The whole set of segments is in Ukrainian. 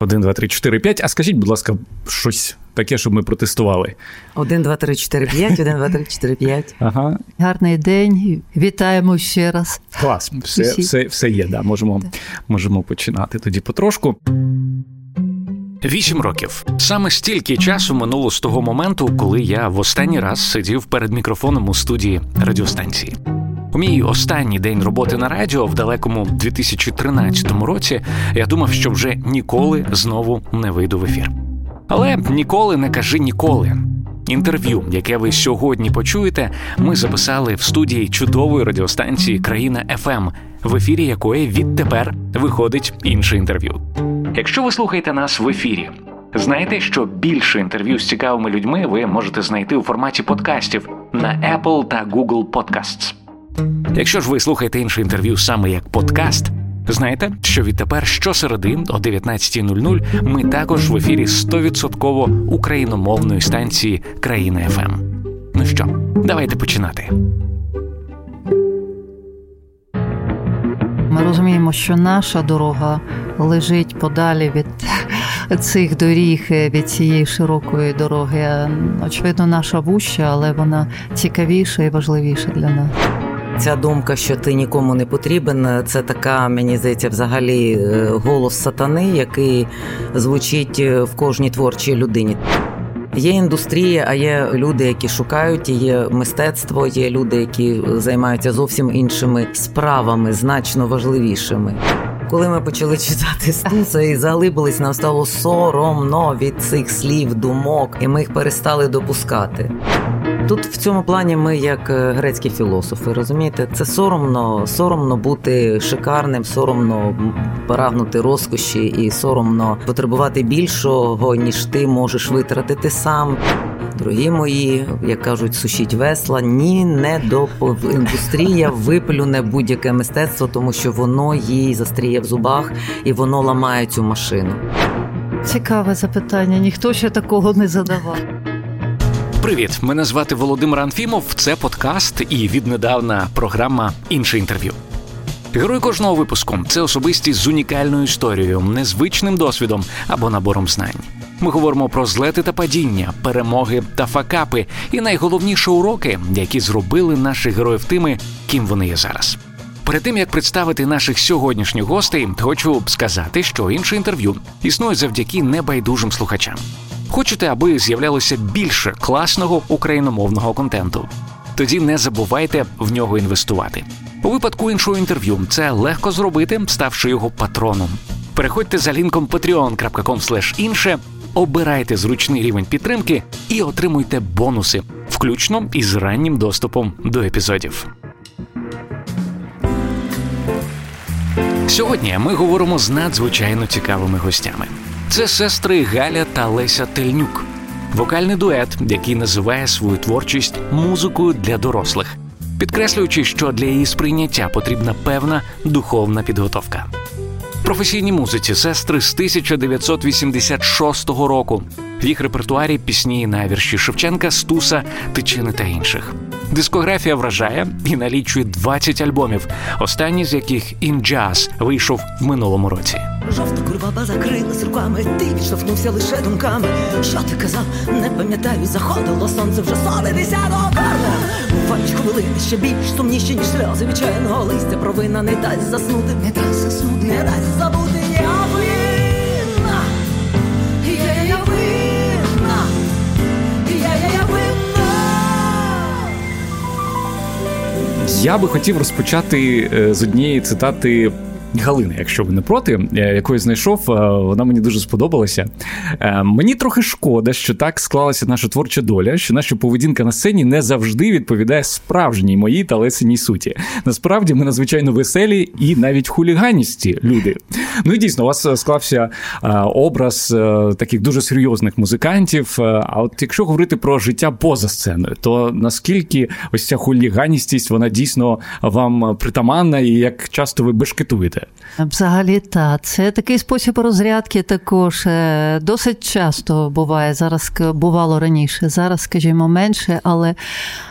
1, 2, 3, 4, 5. А скажіть, будь ласка, щось таке, щоб ми протестували. 1, 2, 3, 4, 5, 1, 2, 3, 4, 5. Ага. Гарний день. Вітаємо ще раз. Клас, все все, все є, да. можемо, можемо починати тоді потрошку. Вісім років саме стільки часу минуло з того моменту, коли я в останній раз сидів перед мікрофоном у студії радіостанції. Мій останній день роботи на радіо в далекому 2013 році я думав, що вже ніколи знову не вийду в ефір. Але ніколи не кажи ніколи. Інтерв'ю, яке ви сьогодні почуєте, ми записали в студії чудової радіостанції Країна ФМ, в ефірі якої відтепер виходить інше інтерв'ю. Якщо ви слухаєте нас в ефірі, знайте, що більше інтерв'ю з цікавими людьми ви можете знайти у форматі подкастів на Apple та Google Podcasts. Якщо ж ви слухаєте інше інтерв'ю саме як подкаст, знаєте, що відтепер щосереди о 19.00 ми також в ефірі 100% україномовної станції Країна ФМ. Ну що, давайте починати. Ми розуміємо, що наша дорога лежить подалі від цих доріг, від цієї широкої дороги. Очевидно, наша вуща, але вона цікавіша і важливіша для нас. Ця думка, що ти нікому не потрібен, це така, мені здається, взагалі е, голос сатани, який звучить е, в кожній творчій людині. Є індустрія, а є люди, які шукають, є мистецтво, є люди, які займаються зовсім іншими справами, значно важливішими. Коли ми почали читати Стуса і заглибились, нам стало соромно від цих слів, думок, і ми їх перестали допускати. Тут в цьому плані ми, як е, грецькі філософи, розумієте, це соромно, соромно бути шикарним, соромно прагнути розкоші і соромно потребувати більшого, ніж ти можеш витратити сам. Дорогі мої, як кажуть, сушіть весла, ні, не до індустрія виплюне будь-яке мистецтво, тому що воно їй застріє в зубах і воно ламає цю машину. Цікаве запитання. Ніхто ще такого не задавав. Привіт, мене звати Володимир Анфімов. Це подкаст і віднедавна програма інше інтерв'ю. Герой кожного випуску це особистість з унікальною історією, незвичним досвідом або набором знань. Ми говоримо про злети та падіння, перемоги та факапи, і найголовніше уроки, які зробили наших героїв тими, ким вони є зараз. Перед тим як представити наших сьогоднішніх гостей, хочу сказати, що інше інтерв'ю існує завдяки небайдужим слухачам. Хочете, аби з'являлося більше класного україномовного контенту? Тоді не забувайте в нього інвестувати. У випадку іншого інтерв'ю це легко зробити, ставши його патроном. Переходьте за лінком patreon.com інше, обирайте зручний рівень підтримки і отримуйте бонуси, включно із раннім доступом до епізодів. Сьогодні ми говоримо з надзвичайно цікавими гостями. Це сестри Галя та Леся Тельнюк, вокальний дует, який називає свою творчість музикою для дорослих, підкреслюючи, що для її сприйняття потрібна певна духовна підготовка. Професійній музиці сестри з 1986 року. В їх репертуарі пісні на вірші Шевченка, Стуса, Тичини та інших. Дискографія вражає і налічує 20 альбомів, останній з яких «In Jazz» вийшов в минулому році. Жовта курбаба закрилась руками, ти відштовхнувся лише думками. Що ти казав, не пам'ятаю, заходило сонце вже сонитися до горна. Бувачку вилити ще більш сумніші, ніж сльози відчайного листя провина не дасть заснути, не дасть заснути, не дасть забути я Я би хотів розпочати е, з однієї цитати Галини, якщо ви не проти, е, якою знайшов, е, вона мені дуже сподобалася. Е, мені трохи шкода, що так склалася наша творча доля, що наша поведінка на сцені не завжди відповідає справжній моїй та лесеній суті. Насправді ми надзвичайно веселі і навіть хуліганісті люди. Ну і дійсно, у вас склався образ таких дуже серйозних музикантів. А от якщо говорити про життя поза сценою, то наскільки ось ця хуліганістість вона дійсно вам притаманна, і як часто ви бешкетуєте? Робите? Взагалі, так. Це такий спосіб розрядки також е, досить часто буває. Зараз бувало раніше, зараз, скажімо, менше, але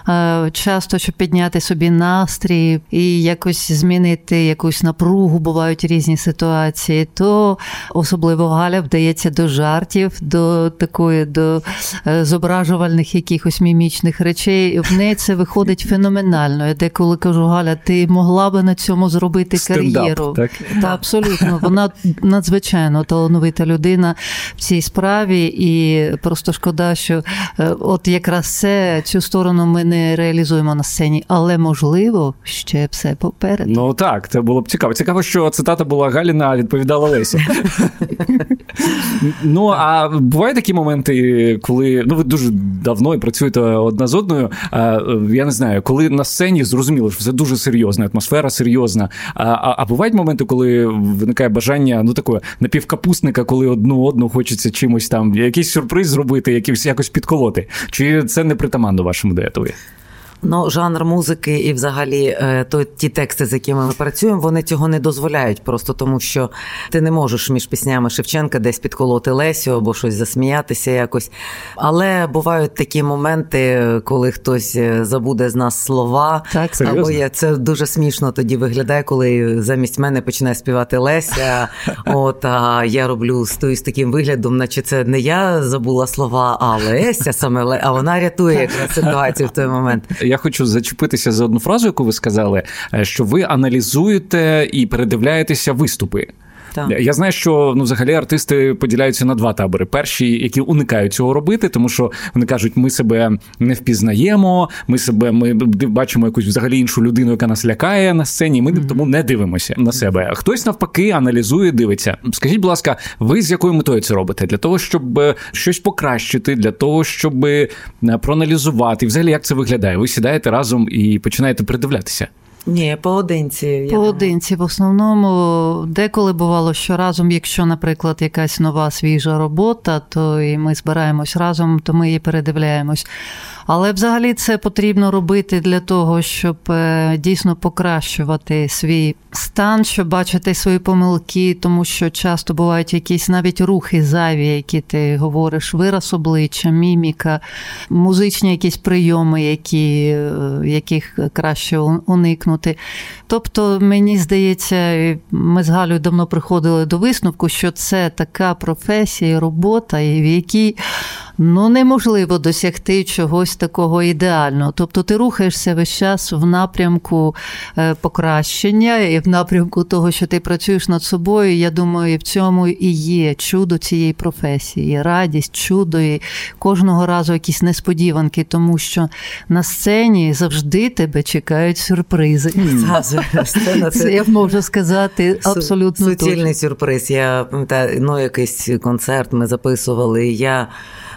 е, часто, щоб підняти собі настрій і якось змінити якусь напругу, бувають різні ситуації, то особливо Галя вдається до жартів, до такої, до е, зображувальних якихось мімічних речей. В неї це виходить феноменально. Я деколи кажу, Галя, ти могла би на цьому зробити Стендап, кар'єру. Так? Та абсолютно, вона надзвичайно талановита людина в цій справі, і просто шкода, що е, от якраз це цю сторону ми не реалізуємо на сцені, але можливо ще все попереду. Ну так, це було б цікаво. Цікаво, що цитата була Галіна, а відповідала Леся. Ну а бувають такі моменти, коли ну ви дуже давно і працюєте одна з одною. А, Я не знаю, коли на сцені зрозуміло, що це дуже серйозна атмосфера, серйозна. А а, а бувають моменти, коли виникає бажання ну такого напівкапусника, коли одну одну хочеться чимось там, якийсь сюрприз зробити, якийсь якось підколоти. Чи це не притаманно вашому дуетові? Ну, жанр музики і, взагалі, е, то ті тексти, з якими ми працюємо, вони цього не дозволяють, просто тому що ти не можеш між піснями Шевченка десь підколоти Лесю або щось засміятися якось. Але бувають такі моменти, коли хтось е, забуде з нас слова. Так, або я це дуже смішно тоді виглядає, коли замість мене починає співати Леся. От а я роблю стою з таким виглядом, наче це не я забула слова, а Леся саме а вона рятує якраз ситуацію в той момент я хочу зачепитися за одну фразу, яку ви сказали, е, що ви аналізуєте і передивляєтеся виступи. Так. Я знаю, що ну взагалі артисти поділяються на два табори: перші, які уникають цього робити, тому що вони кажуть, ми себе не впізнаємо, ми себе ми бачимо якусь взагалі іншу людину, яка нас лякає на сцені. Ми mm-hmm. тому не дивимося на себе. Хтось навпаки аналізує, дивиться. Скажіть, будь ласка, ви з якою метою це робите? Для того, щоб е, щось покращити, для того, щоб е, проаналізувати, взагалі як це виглядає? Ви сідаєте разом і починаєте придивлятися. Ні, поодинці. Поодинці. В основному деколи бувало, що разом, якщо, наприклад, якась нова свіжа робота, то і ми збираємось разом, то ми її передивляємось. Але взагалі це потрібно робити для того, щоб е, дійсно покращувати свій стан, щоб бачити свої помилки, тому що часто бувають якісь навіть рухи зайві, які ти говориш, вираз обличчя, міміка, музичні якісь прийоми, які, е, яких краще уникнути. Тобто, мені здається, ми з Галею давно приходили до висновку, що це така професія, робота, в якій ну неможливо досягти чогось такого ідеального. Тобто ти рухаєшся весь час в напрямку е, покращення і в напрямку того, що ти працюєш над собою. Я думаю, в цьому і є чудо цієї професії, радість, чудо і кожного разу якісь несподіванки, тому що на сцені завжди тебе чекають сюрпризи. Це я можу сказати абсолютно суцільний сюрприз. Я пам'ятаю, ну якийсь концерт ми записували. Я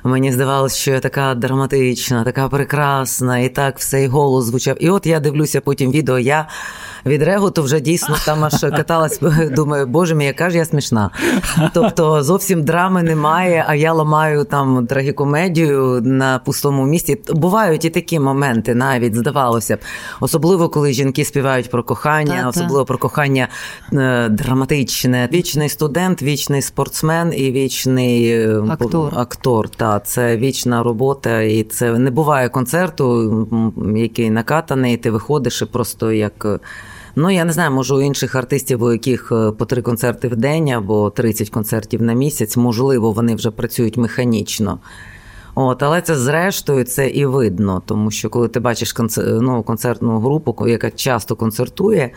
Мені здавалося, що я така драматична, така прекрасна, і так все і голос звучав. І от я дивлюся потім відео. Я від реготу вже дійсно там аж каталась, думаю, боже мій, яка ж я смішна. Тобто зовсім драми немає, а я ламаю там трагікомедію на пустому місці. Бувають і такі моменти, навіть здавалося б. Особливо, коли жінки співають про кохання, так, особливо про кохання е, драматичне. Вічний студент, вічний спортсмен і вічний е, актор. актор та це вічна робота, і це не буває концерту, який накатаний, ти виходиш і просто як. Ну, я не знаю, може у інших артистів, у яких е, по три концерти в день або 30 концертів на місяць, можливо, вони вже працюють механічно. От, Але це зрештою це і видно, тому що коли ти бачиш концер... ну, концертну групу, яка часто концертує.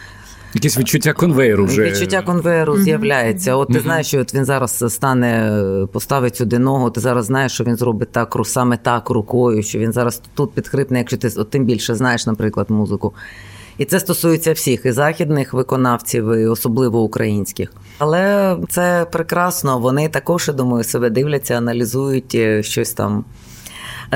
Якесь відчуття конвейеру вже. Відчуття конвейеру mm-hmm. з'являється. От ти mm-hmm. знаєш, що от він зараз стане, поставить сюди ногу, ти зараз знаєш, що він зробить так, саме так рукою, що він зараз тут підхрипне, якщо ти от тим більше знаєш, наприклад, музику. І це стосується всіх і західних виконавців, і особливо українських. Але це прекрасно. Вони також я думаю, себе дивляться, аналізують е, щось там.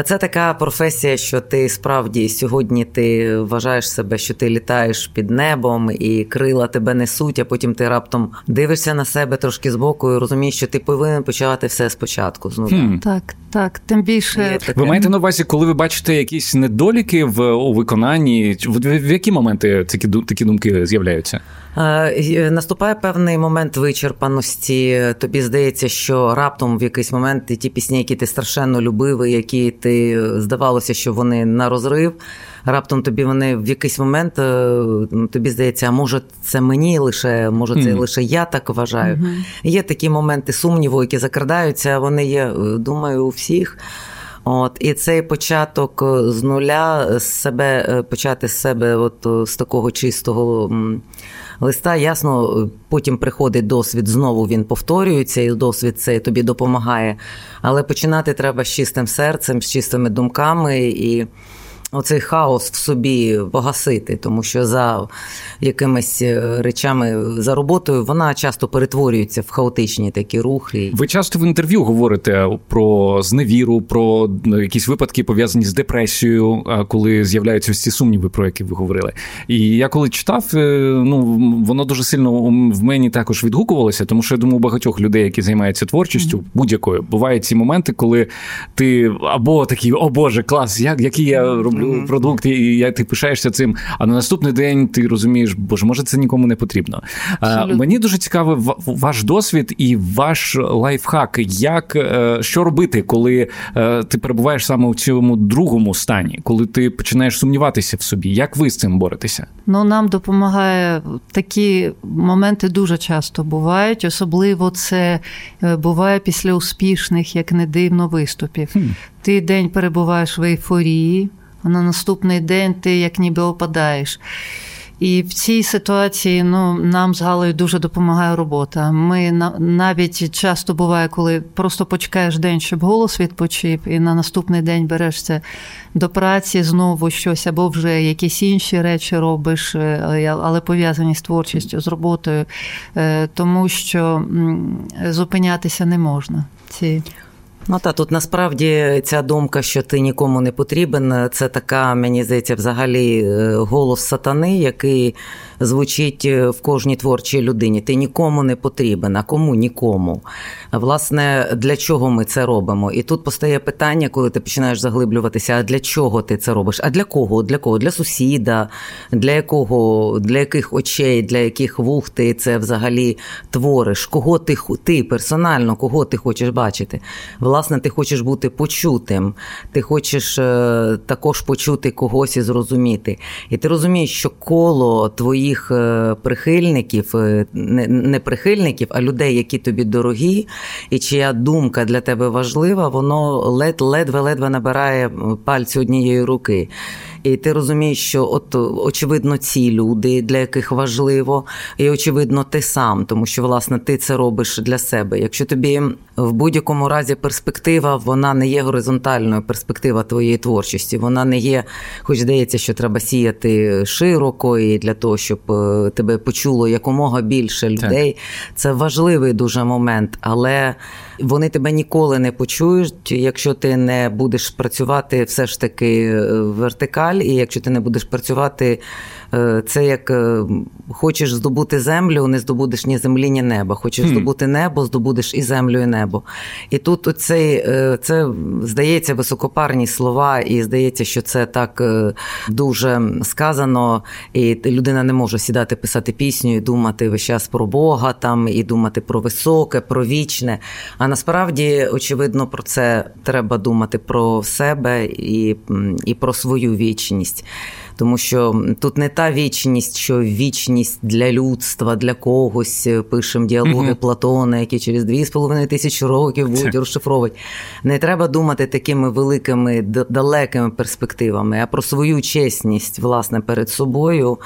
Це така професія, що ти справді сьогодні ти вважаєш себе, що ти літаєш під небом і крила тебе несуть, а потім ти раптом дивишся на себе трошки збоку і розумієш, що ти повинен почати все спочатку. Знову хм. так, так, тим більше ви маєте на увазі, коли ви бачите якісь недоліки в у виконанні, в, в, в які моменти такі такі думки з'являються? Е, наступає певний момент вичерпаності. Тобі здається, що раптом в якийсь момент ті пісні, які ти страшенно любив, які ти здавалося, що вони на розрив. Раптом тобі вони в якийсь момент е, тобі здається, а може це мені лише, може це mm. лише я так вважаю. Mm-hmm. Є такі моменти сумніву, які закрадаються. Вони є, думаю, у всіх. От і цей початок е, з нуля з себе е, почати з себе, от е, з такого чистого листа, ясно, потім приходить досвід, знову він повторюється, і досвід цей тобі допомагає. Але починати треба з чистим серцем, з чистими думками і оцей хаос в собі погасити, тому що за якимись е, речами за роботою вона часто перетворюється в хаотичні такі рухи. Ви часто в інтерв'ю говорите про зневіру, про ну, якісь випадки пов'язані з депресією, коли з'являються ці сумніви, про які ви говорили. І я коли читав, е, ну воно дуже сильно в мені також відгукувалося, тому що я думаю, у багатьох людей, які займаються творчістю, будь-якою бувають ці моменти, коли ти або такий, о Боже, клас, як який я роблю mm-hmm. продукт, і я ти пишаєшся цим. А на наступний день ти розумієш, боже, може, це нікому не потрібно. А, мені дуже цікавий ваш досвід і ваш лайфхак. Як е, що робити, коли е, ти перебуваєш саме у цьому другому стані, коли ти починаєш сумніватися в собі? Як ви з цим боретеся? Ну нам допомагає такі моменти дуже часто бувають, особливо це е, буває після успішних, як не дивно, виступів. Хм. Ти день перебуваєш в ейфорії на наступний день ти як ніби опадаєш. І в цій ситуації ну, нам з Галею дуже допомагає робота. Ми навіть часто буває, коли просто почекаєш день, щоб голос відпочив, і на наступний день берешся до праці знову щось, або вже якісь інші речі робиш, е, але пов'язані з творчістю, з роботою, е, тому що зупинятися не можна. Ці Ну та тут насправді ця думка, що ти нікому не потрібен, це така, мені здається, взагалі е, голос сатани, який звучить е, в кожній творчій людині. Ти нікому не потрібен, а кому нікому. Власне, для чого ми це робимо? І тут постає питання, коли ти починаєш заглиблюватися: а для чого ти це робиш? А для кого? Для кого? Для сусіда, для якого, для яких очей, для яких вух ти це взагалі твориш? Кого ти ти персонально, кого ти хочеш бачити? Власне, ти хочеш бути почутим, ти хочеш е, також почути когось і зрозуміти. І ти розумієш, що коло твої твоїх е, прихильників, е, не прихильників, а людей, які тобі дорогі, і чия думка для тебе важлива, воно ледве-ледве набирає пальці однієї руки. І ти розумієш, що от очевидно ці люди, для яких важливо, і очевидно, ти сам, тому що власне ти це робиш для себе. Якщо тобі в будь-якому разі перспектива, вона не є горизонтальною перспектива твоєї творчості. Вона не є, хоч здається, що треба сіяти широко і для того, щоб е, тебе почуло якомога більше людей. Так. Це важливий дуже момент, але вони тебе ніколи не почують, якщо ти не будеш працювати все ж таки е, вертикаль, і якщо ти не будеш працювати, це як е, хочеш здобути землю, не здобудеш ні землі, ні неба. Хочеш mm. здобути небо, здобудеш і землю, і небо. І тут оцей, це здається високопарні слова, і здається, що це так дуже сказано, і людина не може сідати писати пісню і думати весь час про Бога там, і думати про високе, про вічне. А насправді, очевидно, про це треба думати про себе і, і про свою вічність тому що тут не та вічність, що вічність для людства, для когось пишемо діалоги mm-hmm. Платона, які через дві з половиною тисячі років будуть розшифровувати. Не треба думати такими великими далекими перспективами, а про свою чесність, власне, перед собою.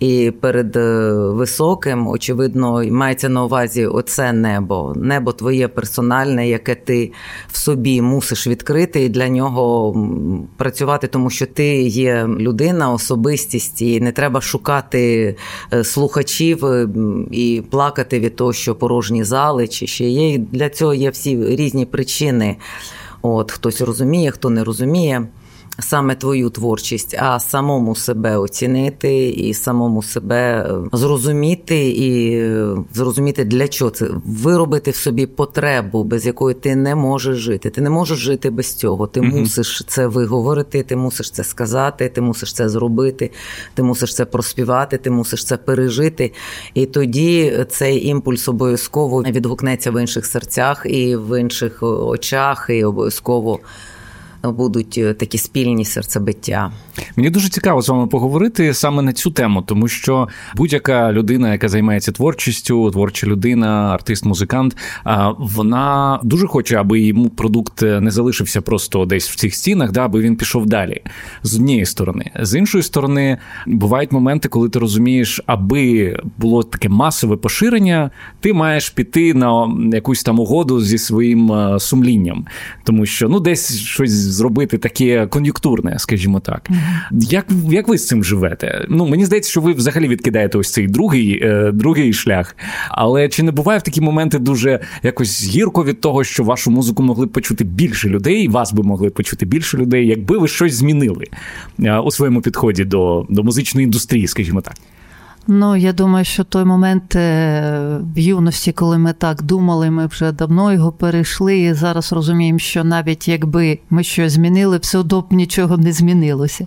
І перед е, високим, очевидно, мається на увазі оце небо, небо твоє персональне, яке ти в собі мусиш відкрити, і для нього працювати, тому що ти є людина особистість, і не треба шукати е, слухачів е, і плакати від того, що порожні зали чи ще є. Для цього є всі різні причини. От Хтось розуміє, хто не розуміє. Саме твою творчість, а самому себе оцінити і самому себе е, зрозуміти і е, зрозуміти, для чого це виробити в собі потребу, без якої ти не можеш жити. Ти не можеш жити без цього. Ти mm мусиш це виговорити, ти мусиш це сказати, ти мусиш це зробити, ти мусиш це проспівати, ти мусиш це пережити. І тоді цей імпульс обов'язково відгукнеться в інших серцях і в інших очах, і обов'язково будуть е, такі спільні серцебиття. Мені дуже цікаво з вами поговорити саме на цю тему, тому що будь-яка людина, яка займається творчістю, творча людина, артист, музикант, вона дуже хоче, аби йому продукт не залишився просто десь в цих стінах, да, аби він пішов далі. З однієї сторони, з іншої сторони, бувають моменти, коли ти розумієш, аби було таке масове поширення, ти маєш піти на якусь там угоду зі своїм сумлінням, тому що ну десь щось зробити таке кон'юнктурне, скажімо так. Як як ви з цим живете? Ну мені здається, що ви взагалі відкидаєте ось цей другий е, другий шлях. Але чи не буває в такі моменти дуже якось гірко від того, що вашу музику могли б почути більше людей, вас би могли почути більше людей, якби ви щось змінили е, у своєму підході до, до музичної індустрії, скажімо так? Ну, я думаю, що той момент е, в юності, коли ми так думали, ми вже давно його перейшли. І зараз розуміємо, що навіть якби ми щось змінили, все одно б нічого не змінилося.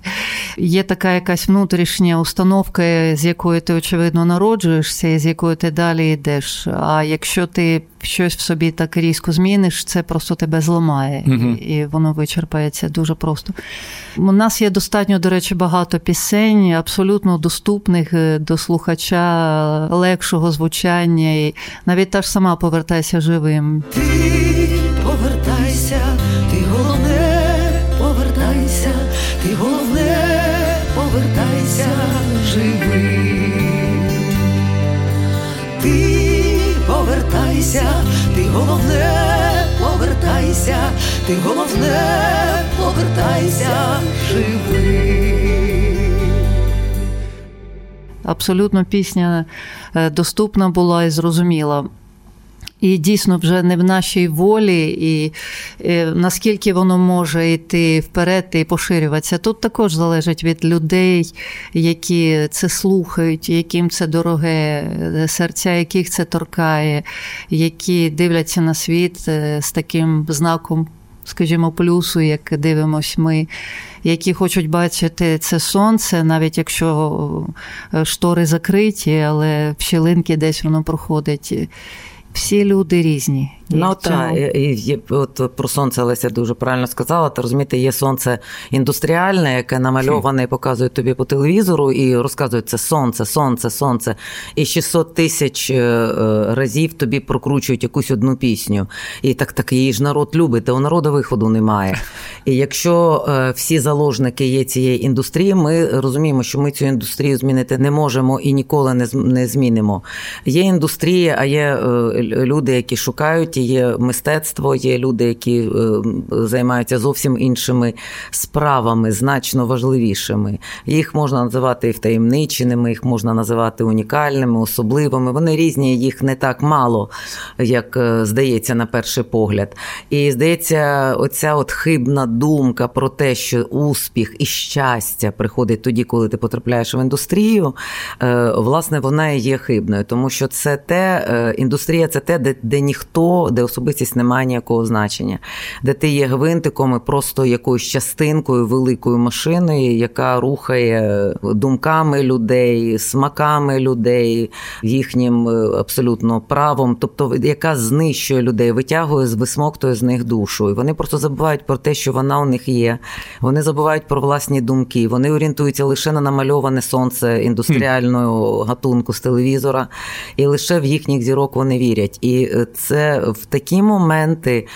Є така якась внутрішня установка, з якою ти, очевидно, народжуєшся, і з якою ти далі йдеш. А якщо ти щось в собі так різко зміниш, це просто тебе зламає, угу. і воно вичерпається дуже просто. У нас є достатньо, до речі, багато пісень, абсолютно доступних е, до слухача, легшого звучання. І Навіть та ж сама повертайся живим. Ти повертайся, повертайся, ти головне, повертайся живий. абсолютно пісня е, доступна була і зрозуміла. І дійсно вже не в нашій волі, і, і е, наскільки воно може йти вперед і поширюватися. Тут також залежить від людей, які це слухають, яким це дороге, серця яких це торкає, які дивляться на світ е, з таким знаком скажімо, плюсу, як дивимось ми, які хочуть бачити це сонце, навіть якщо е, штори закриті, але в щілинки десь воно проходить. Всі люди різні. Ну так, от про сонце Леся дуже правильно сказала. Та розумієте, є сонце індустріальне, яке намальоване і показує тобі по телевізору, і розказує це сонце, сонце, сонце. І 600 тисяч е, е, разів тобі прокручують якусь одну пісню. І так так її ж народ любить, а у народу виходу немає. І якщо е, всі заложники є цієї індустрії, ми розуміємо, що ми цю індустрію змінити не можемо і ніколи не змінимо. Є індустрія, а є люди, які шукають є мистецтво, є люди, які е, займаються зовсім іншими справами, значно важливішими. Їх можна називати втаємниченими, їх можна називати унікальними, особливими. Вони різні, їх не так мало, як е, здається, на перший погляд. І здається, оця от хибна думка про те, що успіх і щастя приходить тоді, коли ти потрапляєш в індустрію. Е, власне, вона і є хибною, тому що це те, індустрія це те, де, де ніхто де особистість не має ніякого значення, де ти є гвинтиком і просто якоюсь частинкою великою машиною, яка рухає думками людей, смаками людей, їхнім е, абсолютно правом, тобто яка знищує людей, витягує з висмоктує з них душу. І вони просто забувають про те, що вона у них є. Вони забувають про власні думки. Вони орієнтуються лише на намальоване сонце індустріального гатунку з телевізора, і лише в їхніх зірок вони вірять. І е, це в такі моменти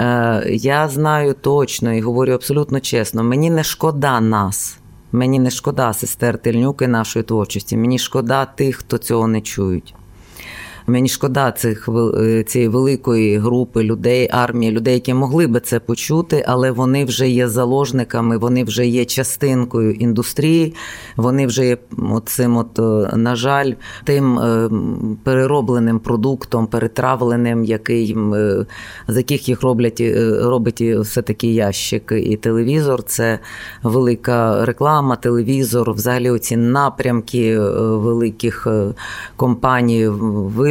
е, я знаю точно і говорю абсолютно чесно, мені не шкода нас. Мені не шкода сестер Тельнюки нашої творчості. Мені шкода тих, хто цього не чують. Мені шкода цих е, цієї великої групи людей, армії, людей, які могли би це почути, але вони вже є заложниками, вони вже є частинкою індустрії, вони вже є цим, от, е, на жаль, тим е, переробленим продуктом, перетравленим, який з яких їх роблять робить все таки ящик і телевізор. Це велика реклама, телевізор, взагалі оці напрямки великих компаній.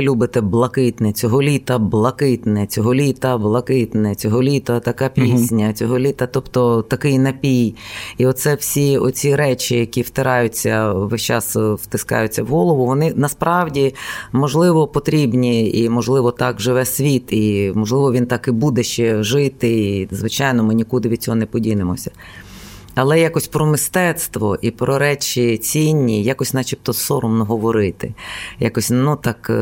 Любите блакитне цього літа, блакитне, цього літа, блакитне, цього літа, така пісня, угу. цього літа, тобто такий напій. І оце всі оці речі, які втираються весь час втискаються в голову, вони насправді можливо потрібні, і можливо так живе світ, і можливо він так і буде ще жити. І звичайно, ми нікуди від цього не подінемося. Але якось про мистецтво і про речі цінні, якось, начебто, соромно говорити. Якось ну так е,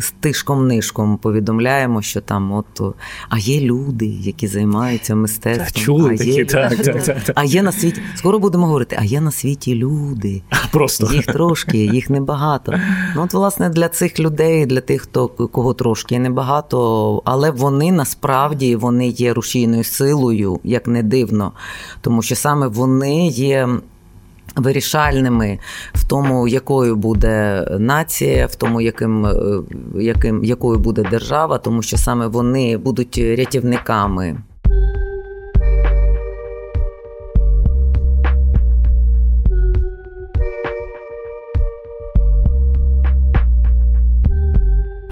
з тишком-нишком повідомляємо, що там от а є люди, які займаються мистецтвом. Та, чули а такі, є, так, так, так, так. А є на світі. Скоро будемо говорити, а є на світі люди. Просто їх трошки, їх небагато. Ну от, власне, для цих людей, для тих, хто кого трошки небагато, але вони насправді вони є рушійною силою, як не дивно, тому що саме вони є. Вирішальними в тому, якою буде нація, в тому, яким, е, яким, якою буде держава, тому що саме вони будуть рятівниками.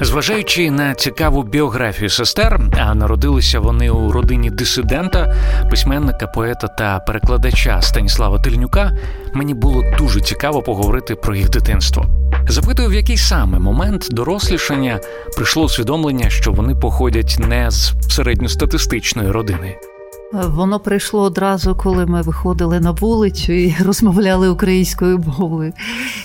Зважаючи на цікаву біографію сестер, а народилися вони у родині дисидента, письменника, поета та перекладача Станіслава Тильнюка, мені було дуже цікаво поговорити про їх дитинство. Запитую, в який саме момент дорослішання прийшло усвідомлення, що вони походять не з середньостатистичної родини. Воно прийшло одразу, коли ми виходили на вулицю і розмовляли українською мовою.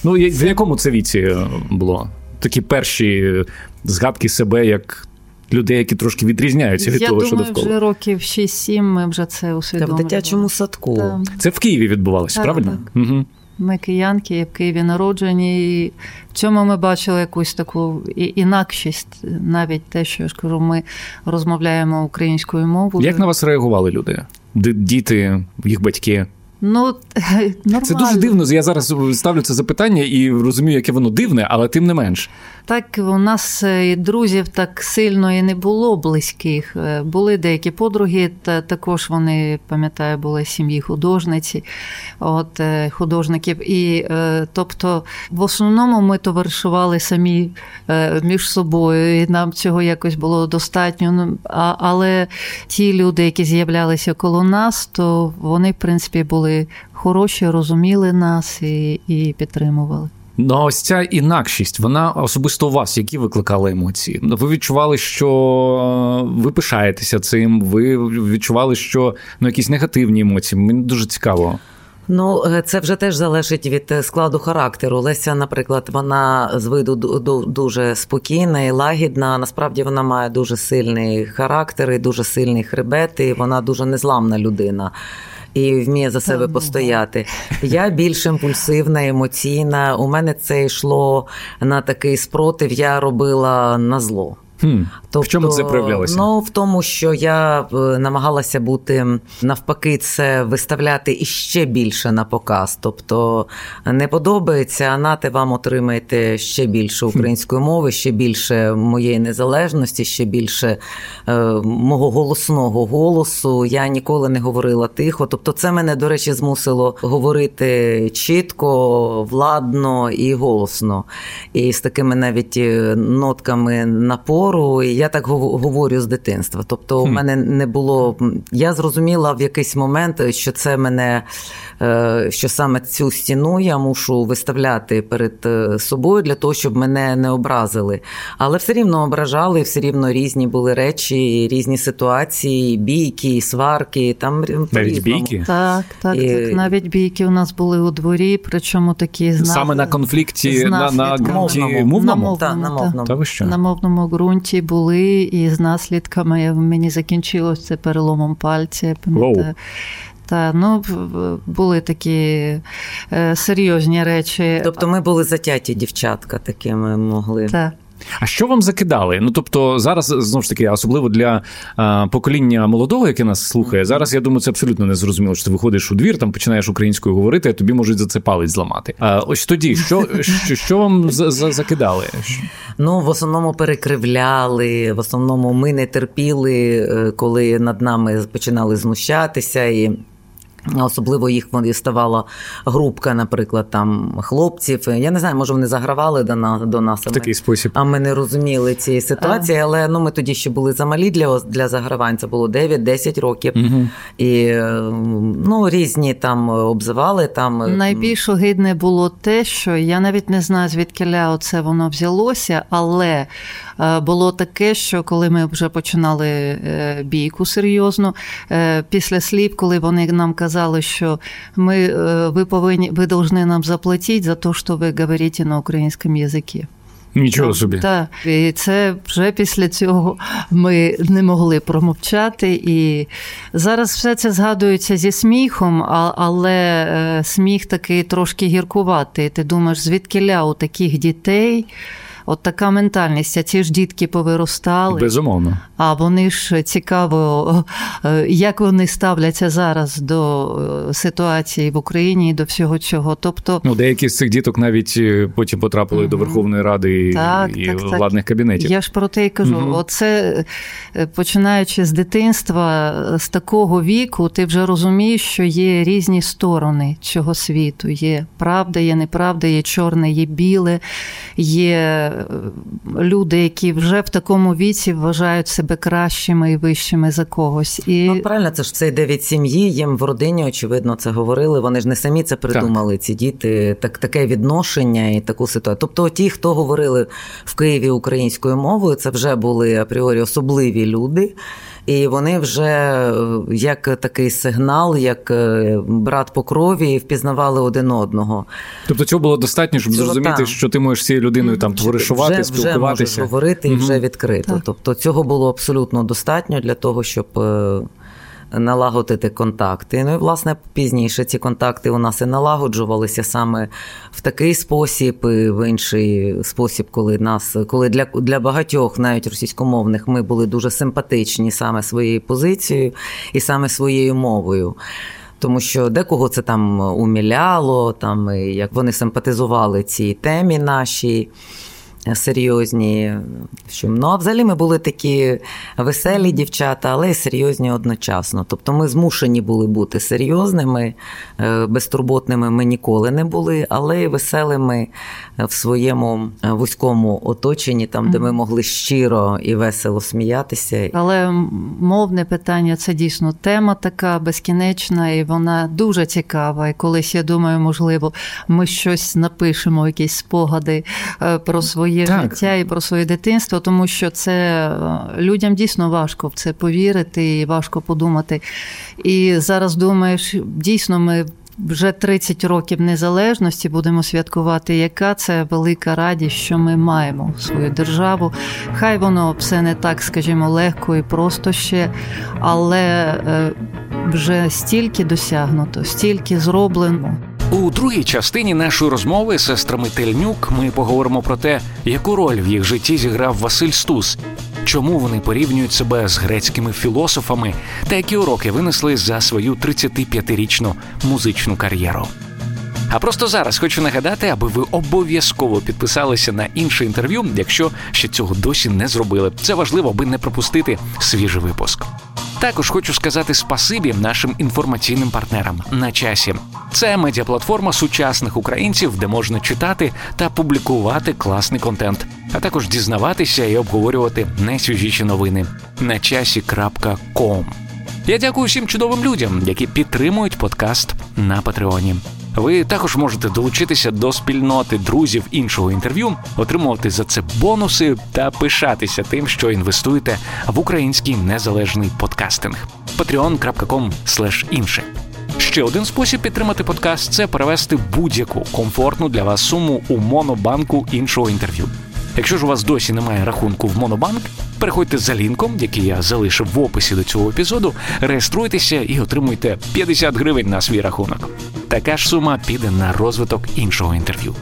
Ну в якому це віці було? Такі перші згадки себе як. Людей, які трошки відрізняються від Я того, думаю, що довкола. вже років 6-7 ми вже це усвідомили. Та в дитячому садку. Так. Це в Києві відбувалося, так, правильно? Так. Угу. Ми киянки, в Києві народжені. І в цьому ми бачили якусь таку інакшість, навіть те, що я скажу, ми розмовляємо українською мовою. Як на вас реагували люди? Діти, їх батьки? Ну, нормально. Це дуже дивно. Я зараз ставлю це запитання і розумію, яке воно дивне, але тим не менш. Так, у нас е, і друзів так сильно і не було близьких. Е, були деякі подруги, та також вони, пам'ятаю, були сім'ї художниці, от е, художників. І тобто, в основному ми товаришували самі між собою, і нам цього якось було достатньо. Ну, але ті люди, які з'являлися коло нас, то вони, в принципі, були хороші, розуміли нас і, і підтримували. Ну, ось ця інакшість, вона особисто у вас, які викликали емоції? Ви відчували, що ви пишаєтеся цим, ви відчували, що ну, якісь негативні емоції. Мені дуже цікаво. Ну, е, це вже теж залежить від е, складу характеру. Леся, наприклад, вона з виду дуже спокійна і лагідна. Насправді вона має дуже сильний характер і дуже сильний хребет, і вона дуже незламна людина і вміє за себе постояти. Я більш імпульсивна, емоційна. У мене це йшло на такий спротив. Я робила на зло. Хм. Тобто, в чому це проявлялося? Ну в тому, що я е, намагалася бути навпаки, це виставляти іще більше на показ. Тобто не подобається, а нате вам отримаєте ще більше української мови, ще більше моєї незалежності, ще більше е, мого голосного голосу. Я ніколи не говорила тихо. Тобто, це мене, до речі, змусило говорити чітко, владно і голосно. І з такими навіть е, нотками напору. І я так говорю з дитинства. Тобто, у мене не було. Я зрозуміла в якийсь момент, що це мене, е, що саме цю стіну я мушу виставляти перед е, собою для того, щоб мене не образили. Але все рівно ображали, все рівно різні були речі, різні ситуації, бійки, сварки. Там навіть бійки? Так, так, І... так. Навіть бійки у нас були у дворі, причому такі знак... саме на конфлікті на на ґрунті мовному? На мовному, та, на мовному. Та, та на мовному ґрунті були і з наслідками мені закінчилось це переломом пальця. Пам'ятаю. Та ну були такі е, серйозні речі. Тобто ми були затяті дівчатка, такими могли. Так. А що вам закидали? Ну тобто, зараз знову ж таки, особливо для а, покоління молодого, яке нас слухає, зараз я думаю, це абсолютно не зрозуміло, що ти виходиш у двір, там починаєш українською говорити, а тобі можуть за це палець зламати. А ось тоді, що що, що вам за, за, закидали? Ну, в основному перекривляли, в основному ми не терпіли, е, коли над нами починали знущатися і. Особливо їх ставала групка, наприклад, там хлопців. Я не знаю, може вони загравали до нас до нас. В такий спосіб. А ми не розуміли цієї ситуації, а. але ну ми тоді ще були замалі для для загравань. Це було 9-10 років. Угу. І ну, різні там обзивали. Там Найбільш огидне було те, що я навіть не знаю, звідки це воно взялося, але Е, було таке, що коли ми вже починали е, бійку серйозно, е, після слів, коли вони нам казали, що ми ви повинні ви повинні нам заплатити за те, що ви говорите на українському язикі. Нічого собі. Так, і це вже після цього ми не могли промовчати. І зараз все це згадується зі сміхом, але сміх такий трошки гіркуватий. Ти думаєш, звідки ля у таких дітей? От така ментальність. А ці ж дітки повиростали. Безумовно. А вони ж цікаво, е, як вони ставляться зараз до е, ситуації в Україні і до всього цього. Тобто, ну деякі з цих діток навіть е, потім потрапили угу. до Верховної Ради так, і так, владних так. кабінетів. Я ж про те й кажу: угу. оце починаючи з дитинства, з такого віку, ти вже розумієш, що є різні сторони цього світу. Є правда, є неправда, є чорне, є біле, є люди, які вже в такому віці вважають себе кращими і вищими за когось. І ну, правильно, це ж все йде від сім'ї. Їм в родині, очевидно, це говорили. Вони ж не самі це придумали. Так. Ці діти, так таке відношення і таку ситуацію. Тобто, ті, хто говорили в Києві українською мовою, це вже були апріорі особливі люди. І вони вже е, як такий сигнал, як е, брат по крові, впізнавали один одного. Тобто цього було достатньо, щоб зрозуміти, що ти можеш з цією людиною там товаришувати, вже, спілкуватися. Вже можеш говорити і вже відкрито. Так. Тобто цього було абсолютно достатньо для того, щоб е, налагодити контакти. Ну і власне пізніше ці контакти у нас і налагоджувалися саме в такий спосіб, і в інший спосіб, коли нас, коли для для багатьох, навіть російськомовних, ми були дуже симпатичні саме своєю позицією і саме своєю мовою. Тому що декого це там уміляло, там як вони симпатизували цій темі нашій серйозні. Ну, а взагалі ми були такі веселі дівчата, але й серйозні одночасно. Тобто ми змушені були бути серйозними, е, безтурботними ми ніколи не були, але й веселими в своєму е, вузькому оточенні, там, де ми могли щиро і весело сміятися. Але мовне питання це дійсно тема така безкінечна, і вона дуже цікава. І колись я думаю, можливо, ми щось напишемо, якісь спогади е, про своє своє так. життя і про своє дитинство, тому що це е, людям дійсно важко в це повірити і важко подумати. І зараз думаєш, дійсно, ми. Вже 30 років незалежності будемо святкувати, яка це велика радість, що ми маємо свою державу. Хай воно все не так, скажімо, легко і просто ще, але е, вже стільки досягнуто, стільки зроблено. У другій частині нашої розмови з сестрами Тельнюк ми поговоримо про те, яку роль в їх житті зіграв Василь Стус, чому вони порівнюють себе з грецькими філософами та які уроки винесли за свою 35-річну музичну кар'єру. А просто зараз хочу нагадати, аби ви обов'язково підписалися на інше інтерв'ю, якщо ще цього досі не зробили. Це важливо, аби не пропустити свіжий випуск. Також хочу сказати спасибі нашим інформаційним партнерам на часі. Це медіаплатформа сучасних українців, де можна читати та публікувати класний контент, а також дізнаватися і обговорювати найсвіжіші новини на часі.ком. Я дякую всім чудовим людям, які підтримують подкаст на Патреоні. Ви також можете долучитися до спільноти друзів іншого інтерв'ю, отримувати за це бонуси та пишатися тим, що інвестуєте в український незалежний подкастинг. patreon.com інше. Ще один спосіб підтримати подкаст це перевести будь-яку комфортну для вас суму у монобанку іншого інтерв'ю. Якщо ж у вас досі немає рахунку в Монобанк, переходьте за лінком, який я залишив в описі до цього епізоду, реєструйтеся і отримуйте 50 гривень на свій рахунок. Така ж сума піде на розвиток іншого інтерв'ю.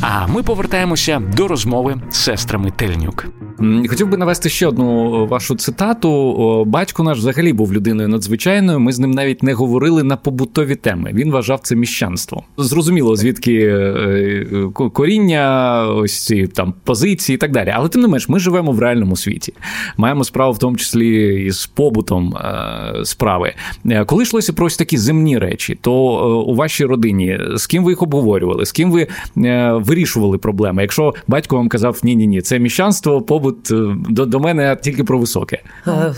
А ми повертаємося до розмови з сестрами Тельнюк. Хотів би навести ще одну вашу цитату. Батько наш взагалі був людиною надзвичайною. Ми з ним навіть не говорили на побутові теми. Він вважав це міщанство. Зрозуміло, звідки е, е, коріння, ось ці там позиції і так далі. Але тим не менш, ми живемо в реальному світі. Маємо справу в тому числі із побутом е, справи. Коли йшлося про ось такі земні речі, то у вашій родині з ким ви їх обговорювали, з ким ви вирішували проблеми? Якщо батько вам казав ні, ні, ні, це міщанство, побут до, до мене тільки про високе.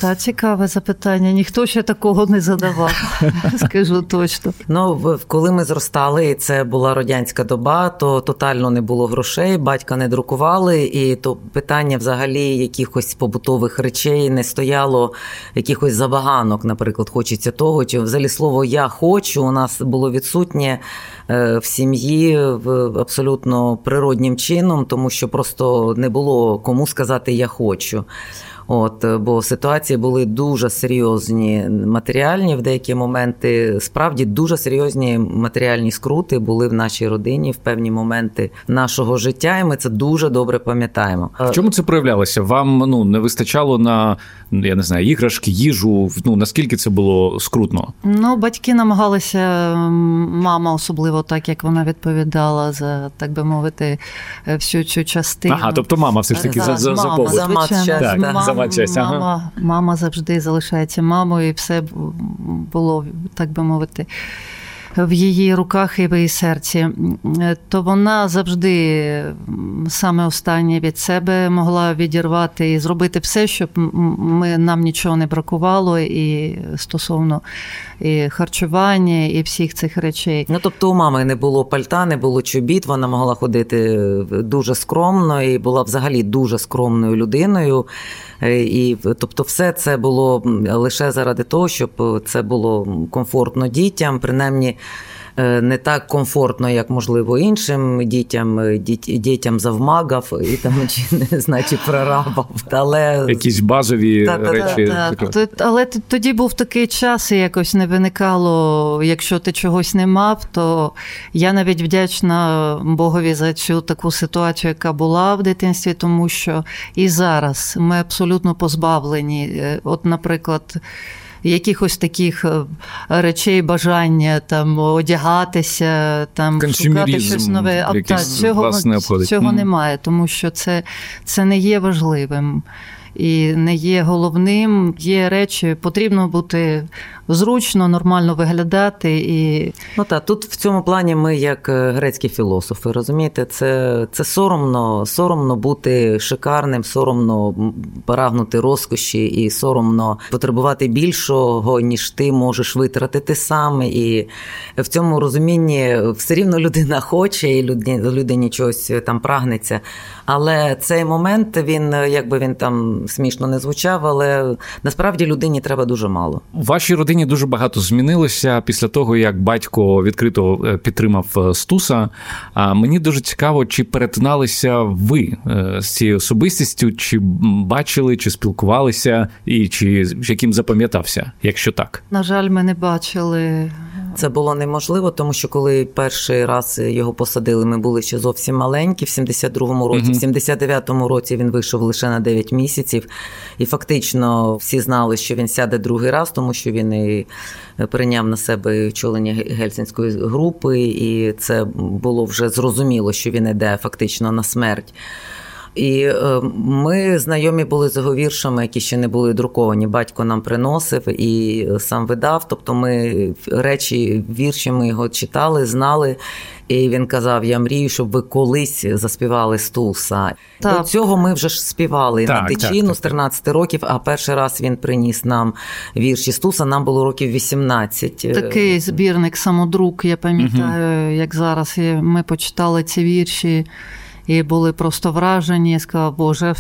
Та цікаве запитання. Ніхто ще такого не задавав, скажу точно. Ну коли ми зростали, і це була радянська доба, то тотально не було грошей, батька не друкували, і то питання взагалі якихось побутових речей не стояло, якихось забаганок, наприклад, хочеться того, чи взагалі слово я хочу у нас було відсутнє е, в сім'ї абсолютно природнім чином, тому що просто не було кому сказати Я хочу. От, е, Бо ситуації були дуже серйозні матеріальні в деякі моменти. Справді дуже серйозні матеріальні скрути були в нашій родині в певні моменти нашого життя, і ми це дуже добре пам'ятаємо. В чому це проявлялося? Вам ну не вистачало на я не знаю іграшки, їжу? Ну наскільки це було скрутно? Ну, батьки намагалися, мама, особливо так як вона відповідала за так би мовити, всю цю частину. Ага, тобто мама все ж таки за за, за побут. За мат, так, матчасть. Ага. Мама, мама завжди залишається мамою, і все було, так би мовити. В її руках і в її серці, то вона завжди саме останнє від себе могла відірвати і зробити все, щоб ми нам нічого не бракувало, і стосовно і харчування, і всіх цих речей. Ну тобто у мами не було пальта, не було чобіт. Вона могла ходити дуже скромно і була взагалі дуже скромною людиною. Е, і тобто, все це було лише заради того, щоб це було комфортно дітям, принаймні. Е, не так комфортно, як можливо іншим дітям, е, дітям завмагав і там чи не знаю, чи прорабав. Але якісь базові та, речі. Та, та, але тоді був такий час, і якось не виникало. Якщо ти чогось не мав, то я навіть вдячна Богові за цю таку ситуацію, яка була в дитинстві, тому що і зараз ми абсолютно позбавлені. Е, от, наприклад якихось таких е, речей, бажання там одягатися, там шукати щось нове. А та, цього цього немає, тому що це, це не є важливим. І не є головним, є речі, потрібно бути зручно, нормально виглядати. І... Ну так, тут в цьому плані ми, як е, грецькі філософи, розумієте, це це соромно, соромно бути шикарним, соромно прагнути розкоші і соромно потребувати більшого, ніж ти можеш витратити сам. І в цьому розумінні все рівно людина хоче, і людині, людині чогось там прагнеться. Але цей момент він, якби він там смішно не звучав, але насправді людині треба дуже мало. Вашій родині родині дуже багато змінилося після того, як батько відкрито е, підтримав е, Стуса. А мені дуже цікаво, чи перетиналися ви е, з цією особистістю, чи бачили, чи спілкувалися, і чи яким запам'ятався, якщо так. На жаль, ми не бачили. Це було неможливо, тому що коли перший раз його посадили, ми були ще зовсім маленькі. В 72-му році, uh-huh. в 79-му році він вийшов лише на 9 місяців, і фактично всі знали, що він сяде другий раз, тому що він і прийняв на себе очолення гельсінської групи, і це було вже зрозуміло, що він іде фактично на смерть. І е, ми знайомі були з його віршами, які ще не були друковані. Батько нам приносив і сам видав. Тобто, ми речі, вірші ми його читали, знали. І він казав: Я мрію, щоб ви колись заспівали Стуса. Так. До цього ми вже ж співали так, на тичину з 13 років. А перший раз він приніс нам вірші Стуса. Нам було років 18. Такий збірник самодрук. Я пам'ятаю, угу. як зараз ми почитали ці вірші і були просто вражені. Я сказала, Боже,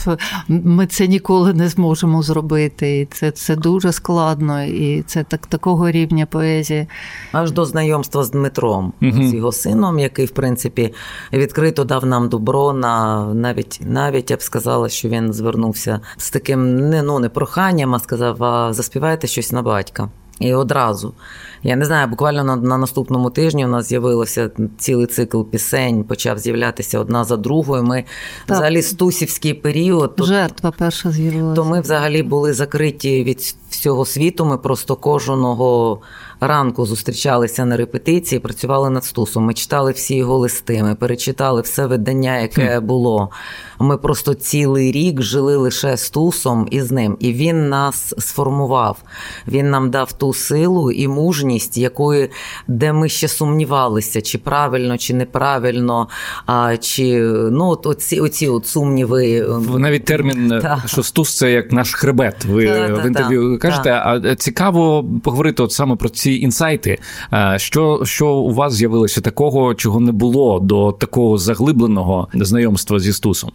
ми це ніколи не зможемо зробити. І це це дуже складно, і це так такого рівня поезії. Аж до знайомства з Дмитром, uh з його сином, який, в принципі, відкрито дав нам добро на навіть навіть я б сказала, що він звернувся з таким не ну не проханням, а сказав: а заспівайте щось на батька. І одразу. Я не знаю, буквально на на наступному тижні у нас з'явилося цілий цикл пісень, почав з'являтися одна за другою. Ми так. взагалі стусівський період. Жертва перша з'явилася. То ми взагалі були закриті від всього світу. Ми просто кожного ранку зустрічалися на репетиції, працювали над стусом. Ми читали всі його листи, ми перечитали все видання, яке було. Ми просто цілий рік жили лише з тусом і з ним. І він нас сформував. Він нам дав ту силу і мужність, якої де ми ще сумнівалися, чи правильно, чи неправильно, а чи ну от оці, оці от сумніви. Ем, навіть термін, е, та. що стус це як наш хребет. Ви та, в інтерв'ю та, кажете, а цікаво поговорити от саме про ці інсайти. Е, що, Що у вас з'явилося такого, чого не було до такого заглибленого знайомства зі стусом?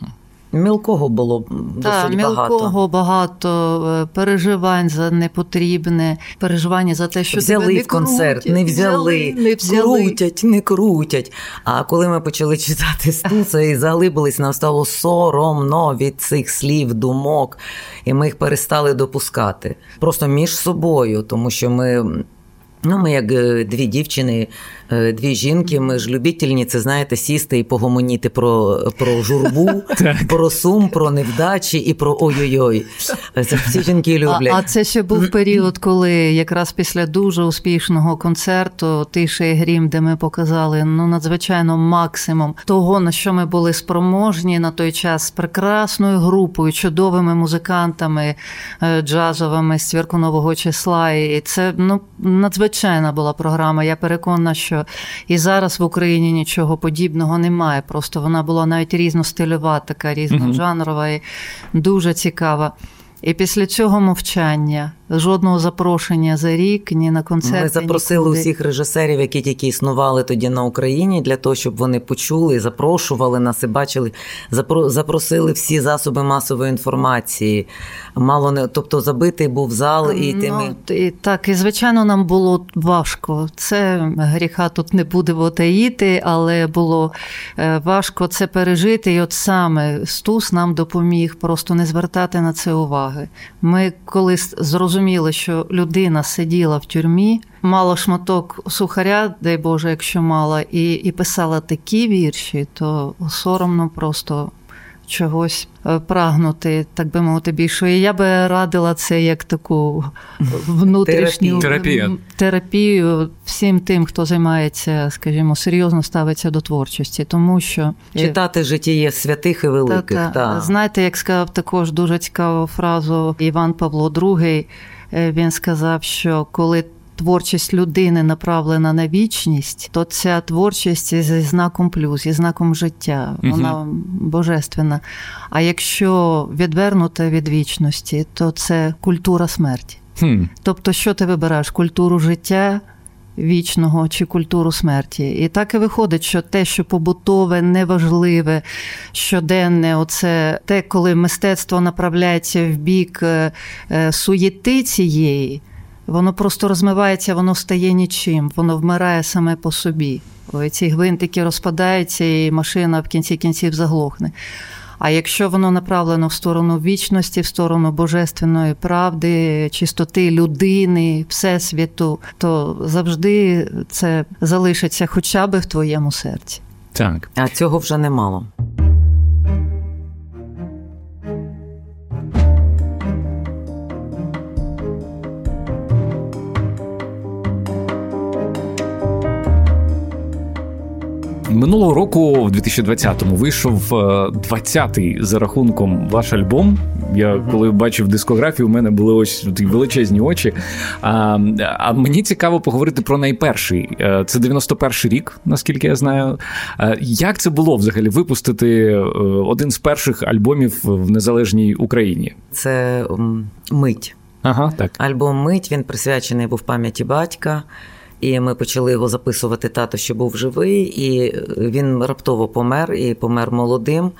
Мілкого було досить так, мілкого багато е, переживань за непотрібне, переживання за те, що взяли тебе не в концерт, крутять, не взяли, не взяли, крутять, не крутять. А коли ми почали читати Стуса і заглибились, нам стало соромно від цих слів, думок, і ми їх перестали допускати просто між собою, тому що ми. Ну, ми як е, дві дівчини, дві жінки, ми ж любітельні, це знаєте, сісти і погомоніти про про журбу, про сум, про невдачі і про ой-ой-ой. Це всі жінки люблять. А, а це ще був період, коли якраз після дуже успішного концерту Тиша і грім, де ми показали ну надзвичайно максимум того, на що ми були спроможні на той час з прекрасною групою, чудовими музикантами е, джазовими з цвірку нового числа. І це ну надзвичайна була програма. Я переконана, і зараз в Україні нічого подібного немає. Просто вона була навіть різностильова, така різножанрова і дуже цікава. І після цього мовчання жодного запрошення за рік, ні на концерт. Ми запросили нікуди. усіх режисерів, які тільки існували тоді на Україні, для того, щоб вони почули, запрошували нас і бачили. запросили всі засоби масової інформації. Мало не тобто забитий був зал і ну. І так, і звичайно, нам було важко. Це гріха тут не будемо таїти, але було е, важко це пережити. І от саме Стус нам допоміг просто не звертати на це уваги. Ми колись зрозуміли зрозуміли, що людина сиділа в тюрмі, мала шматок сухаря, дай Боже, якщо мала, і, і писала такі вірші, то соромно просто. Чогось е, прагнути, так би мовити, більше. І я би радила це як таку внутрішню терапію. терапію всім тим, хто займається, скажімо, серйозно ставиться до творчості, тому що читати життєє святих і великих. Та, та. Знаєте, як сказав також дуже цікаву фразу Іван Павло II, Е, він сказав, що коли творчість людини направлена на вічність, то ця творчість зі знаком плюс, зі знаком життя, вона угу. божественна. А якщо відвернута від вічності, то це культура смерті. Хм. Тобто, що ти вибираєш? Культуру життя вічного чи культуру смерті. І так і виходить, що те, що побутове, неважливе, щоденне, оце те, коли мистецтво направляється в бік е, е, суєти цієї, воно просто розмивається, воно стає нічим, воно вмирає саме по собі. Ці гвинтики розпадаються, і машина в кінці кінців заглохне. А якщо воно направлено в сторону вічності, в сторону божественної правди, чистоти людини, всесвіту, то завжди це залишиться хоча б в твоєму серці. Так. А цього вже немало. Минулого року, в 2020-му, вийшов 20-й е, за рахунком ваш альбом. Я коли бачив дискографію, у мене були ось такі величезні очі. А а мені цікаво поговорити про найперший. Е, це 91-й рік, наскільки я знаю. Е, як це було взагалі випустити один з перших альбомів в незалежній Україні? Це мить. Ага, так. Альбом Мить він присвячений був пам'яті батька. І ми почали його записувати тато, що був живий, і він раптово помер і помер молодим.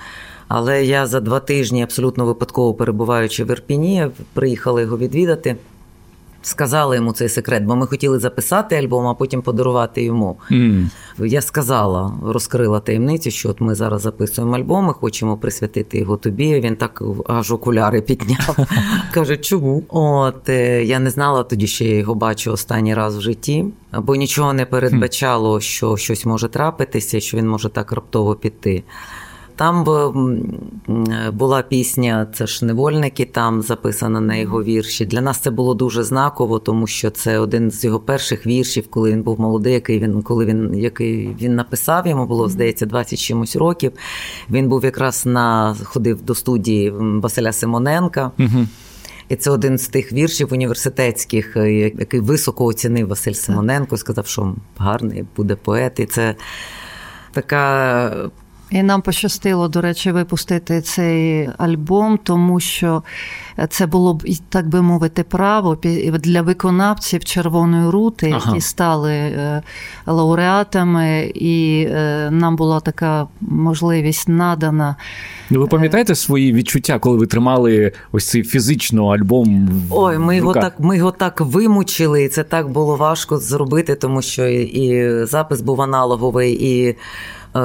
Але я за два тижні, абсолютно випадково перебуваючи в Ірпіні, приїхала його відвідати. Сказала йому цей секрет, бо ми хотіли записати альбом, а потім подарувати йому. Mm. Я сказала, розкрила таємницю, що от ми зараз записуємо альбом, ми хочемо присвятити його тобі. Він так аж окуляри підняв. Каже, чому? От е, я не знала тоді, що я його бачу останній раз в житті, бо нічого не передбачало, що щось може трапитися, що він може так раптово піти. Там була пісня, це ж невольники, там записана на його вірші. Для нас це було дуже знаково, тому що це один з його перших віршів, коли він був молодий, який він коли він який він написав, йому було здається 20 чимось років. Він був якраз на ходив до студії Василя Симоненка. Угу. І це один з тих віршів університетських, е, який високо оцінив Василь Симоненко, сказав, що гарний буде поет. І це така і нам пощастило, до речі, випустити цей альбом, тому що це було б, так би мовити, право для виконавців червоної рути, ага. які стали е, лауреатами, і е, нам була така можливість надана. Ну, ви пам'ятаєте свої відчуття, коли ви тримали ось цей фізично альбом? Ой, ми його так ми його так вимучили, і це так було важко зробити, тому що і запис був аналоговий, і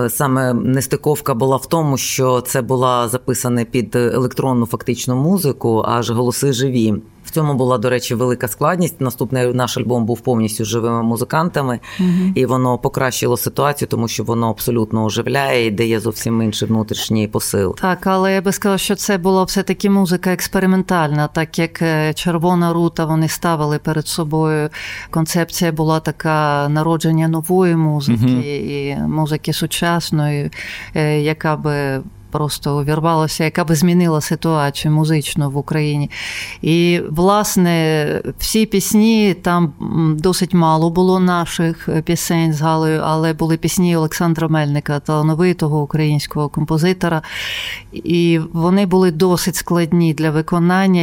саме нестиковка була в тому, що це була записана під електронну фактичну музику, аж голоси живі. В цьому була, до речі, велика складність. Наступний наш альбом був повністю живими музикантами, угу. і воно покращило ситуацію, тому що воно абсолютно оживляє і дає зовсім інший внутрішній посил. Так, але я би сказала, що це була все таки музика експериментальна, так як е, червона рута вони ставили перед собою. Концепція була така народження нової музики угу. і музики сучасної, е, яка би просто увірвалося, яка би змінила ситуацію музично в Україні. І, власне, всі пісні там досить мало було наших пісень з Галею, але були пісні Олександра Мельника, талановитого українського композитора. І вони були досить складні для виконання,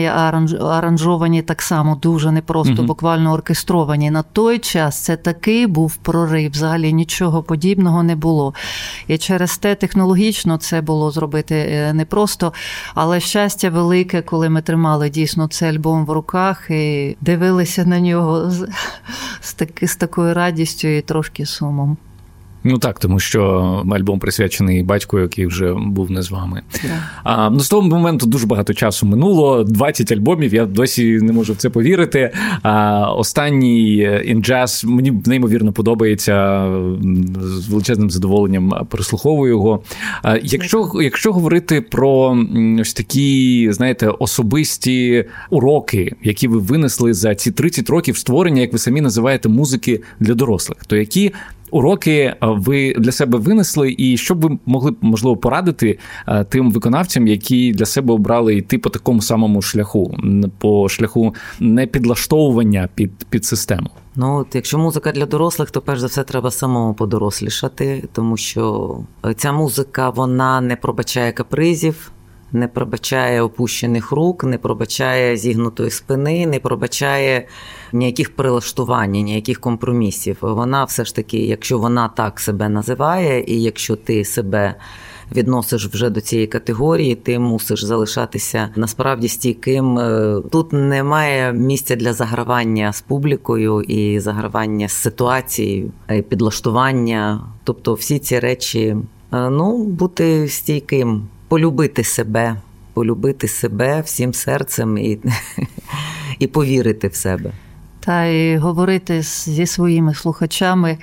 аранжовані так само дуже непросто, угу. буквально оркестровані. На той час це такий був прорив, взагалі нічого подібного не було. І через те технологічно це було зробити е, непросто. Але щастя велике, коли ми тримали дійсно цей альбом в руках і дивилися на нього з, з, таки, з такою радістю і трошки сумом. Ну так, тому що альбом присвячений батьку, який вже був не з вами. Yeah. А, ну, З того моменту дуже багато часу минуло. 20 альбомів. Я досі не можу в це повірити. А, Останній In Jazz мені неймовірно подобається з величезним задоволенням прослуховую його. А, Якщо якщо говорити про ось такі, знаєте, особисті уроки, які ви винесли за ці 30 років створення, як ви самі називаєте, музики для дорослих, то які уроки е, ви для себе винесли, і що б ви могли б можливо порадити е, тим виконавцям, які для себе обрали йти по такому самому шляху, по шляху не підлаштовування під, під систему? Ну, от якщо музика для дорослих, то перш за все треба самому подорослішати, тому що ця музика вона не пробачає капризів не пробачає опущених рук, не пробачає зігнутої спини, не пробачає ніяких прилаштувань, ніяких компромісів. Вона все ж таки, якщо вона так себе називає, і якщо ти себе відносиш вже до цієї категорії, ти мусиш залишатися насправді стійким. Е, тут немає місця для загравання з публікою і загравання з ситуацією, е, підлаштування. Тобто, всі ці речі, е, ну, бути стійким полюбити себе, полюбити себе всім серцем і, і повірити в себе. Та і говорити зі своїми слухачами,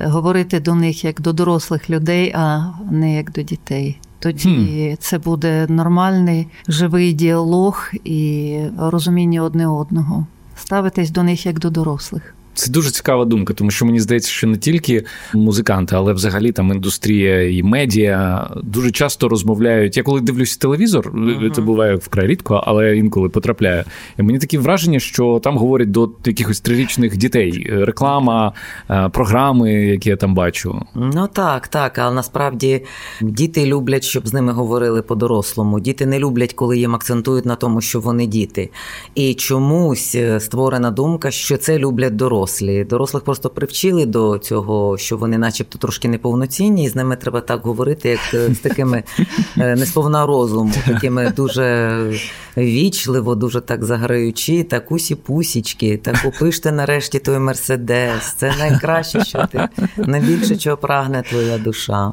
говорити до них як до дорослих людей, а не як до дітей. Тоді hmm. це буде нормальний живий діалог і розуміння одне одного. Ставитись до них як до дорослих. Це дуже цікава думка, тому що мені здається, що не тільки музиканти, але взагалі там індустрія і медіа дуже часто розмовляють. Я коли дивлюся телевізор, uh-huh. це буває вкрай рідко, але інколи потрапляє. І мені таке враження, що там говорять до якихось трирічних дітей. Реклама, е, програми, які я там бачу. Ну так, так. Але насправді діти люблять, щоб з ними говорили по-дорослому. Діти не люблять, коли їм акцентують на тому, що вони діти. І чомусь е, створена думка, що це люблять дорослі дорослі. Дорослих просто привчили до цього, що вони, начебто, трошки неповноцінні, і з ними треба так говорити, як з такими несповна розуму, такими дуже вічливо, дуже так заграючи, так усі пусічки, так купиш ти нарешті той мерседес. Це найкраще, що ти найбільше чого прагне твоя душа.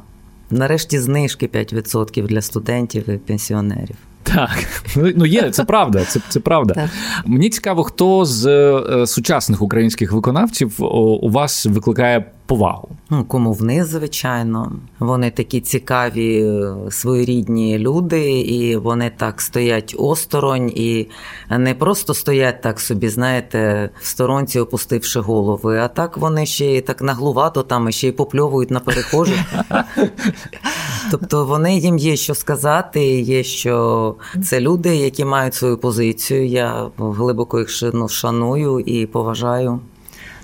Нарешті знижки 5% для студентів і пенсіонерів. Так, ну, ну є, це правда. Це це правда. Так. Мені цікаво, хто з е, сучасних українських виконавців у вас викликає повагу. Ну, Кому вниз, звичайно. Вони такі цікаві, е, своєрідні люди, і вони так стоять осторонь, і не просто стоять так собі, знаєте, в сторонці, опустивши голови, а так вони ще й так наглувато там і ще й попльовують на перехожих. Тобто вони їм є що сказати, є що це люди, які мають свою позицію. Я глибоко їх ну, шаную і поважаю.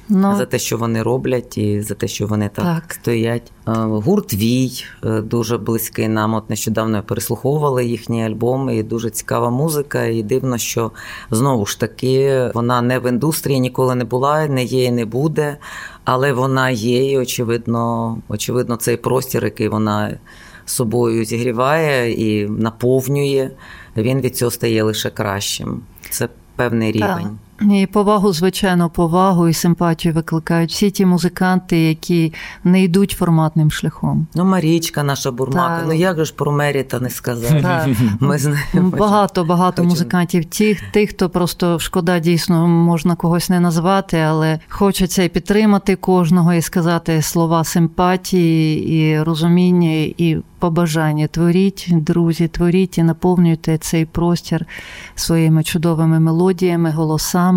Ну, за те, що вони роблять, і за те, що вони так, так. стоять. Е, гурт Вій е, дуже близький нам. От нещодавно переслуховували їхні альбоми, і дуже цікава музика. І дивно, що знову ж таки вона не в індустрії ніколи не була, не є і не буде, але вона є, і очевидно, очевидно, цей простір, який вона собою зігріває і наповнює, він від цього стає лише кращим. Це певний рівень. І повагу, звичайно, повагу і симпатію викликають всі ті музиканти, які не йдуть форматним шляхом. Ну, Марічка, наша бурмака. Ну як же ж про Меріта не сказати? Ми знаємо. Багато багато музикантів. Ті, тих, хто просто шкода, дійсно можна когось не назвати, але хочеться і підтримати кожного і сказати слова симпатії і розуміння, і побажання. Творіть, друзі, творіть і наповнюйте цей простір своїми чудовими мелодіями, голосами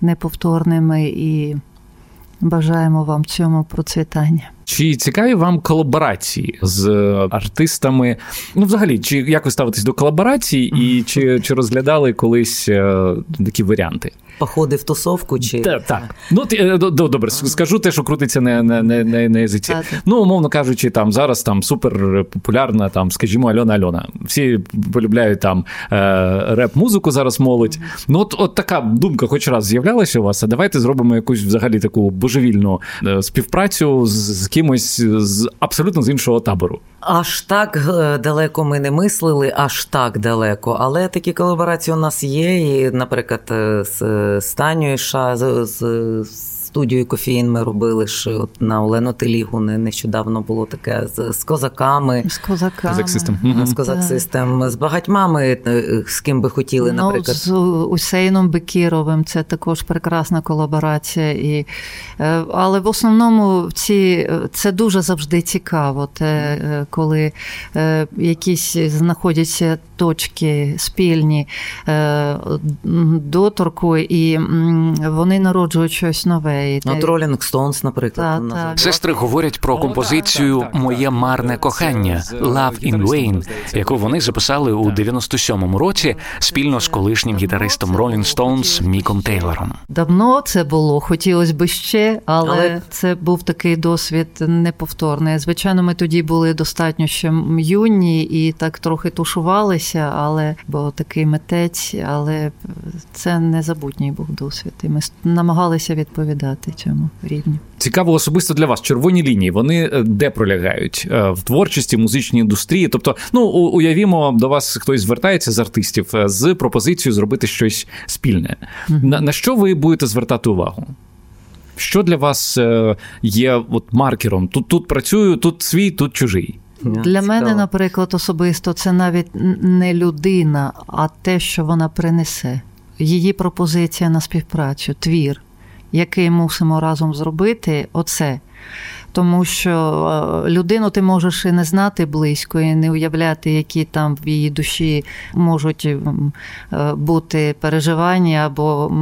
неповторними і бажаємо вам цьому процвітання. Чи цікаві вам колаборації з артистами? Ну, взагалі, чи як ви ставитесь до колаборацій, і чи чи розглядали колись е, такі варіанти? Походи в тусовку чи так. так. Ну е, добре, скажу те, що крутиться на на, на, на, на язиці. Ну, умовно кажучи, там зараз там супер популярна, там, скажімо, Альона Альона. Всі полюбляють там е, реп-музику зараз молодь. Ну, от от така думка, хоч раз з'являлася у вас. А давайте зробимо якусь взагалі таку божевільну співпрацю з, з кимось з абсолютно з іншого табору. Аж так е, далеко ми не мислили, аж так далеко. Але такі колаборації у нас є. І, наприклад, е, з Станю Ша, з, з студію кофеїн ми робили ж от на Олену Телігу нещодавно було таке з, з козаками. З козаками. З козак-систем. З багатьма ми е, з ким би хотіли, ну, наприклад. З Усейном Бекіровим це також прекрасна колаборація. І, е, Але в основному ці, це дуже завжди цікаво, те, е, коли якісь знаходяться точки спільні доторку, і вони народжують щось нове. От Rolling Stones, наприклад. Та, та. Сестри говорять про композицію Моє марне кохання Love in Vain, яку вони записали у 97-му році спільно з колишнім гітаристом Rolling Stones Міком Тейлором. Давно це було, хотілося б ще, але, але це був такий досвід неповторний. Звичайно, ми тоді були достатньо ще юні і так трохи тушувалися, але бо такий митець, але це незабутній був досвід. І ми намагалися відповідати відповідати цьому рівню. Цікаво особисто для вас. Червоні лінії вони е, де пролягають е, в творчості, музичній індустрії. Тобто, ну уявімо, до вас хтось звертається з артистів е, з пропозицією зробити щось спільне. mm На, на що ви будете звертати увагу? Що для вас є от маркером? Тут тут працюю, тут свій, тут чужий. Для Цікаво. мене, наприклад, особисто це навіть не людина, а те, що вона принесе. Її пропозиція на співпрацю, твір який мусимо разом зробити, оце. Тому що е, людину ти можеш і не знати близько, і не уявляти, які там в її душі можуть е, бути переживання або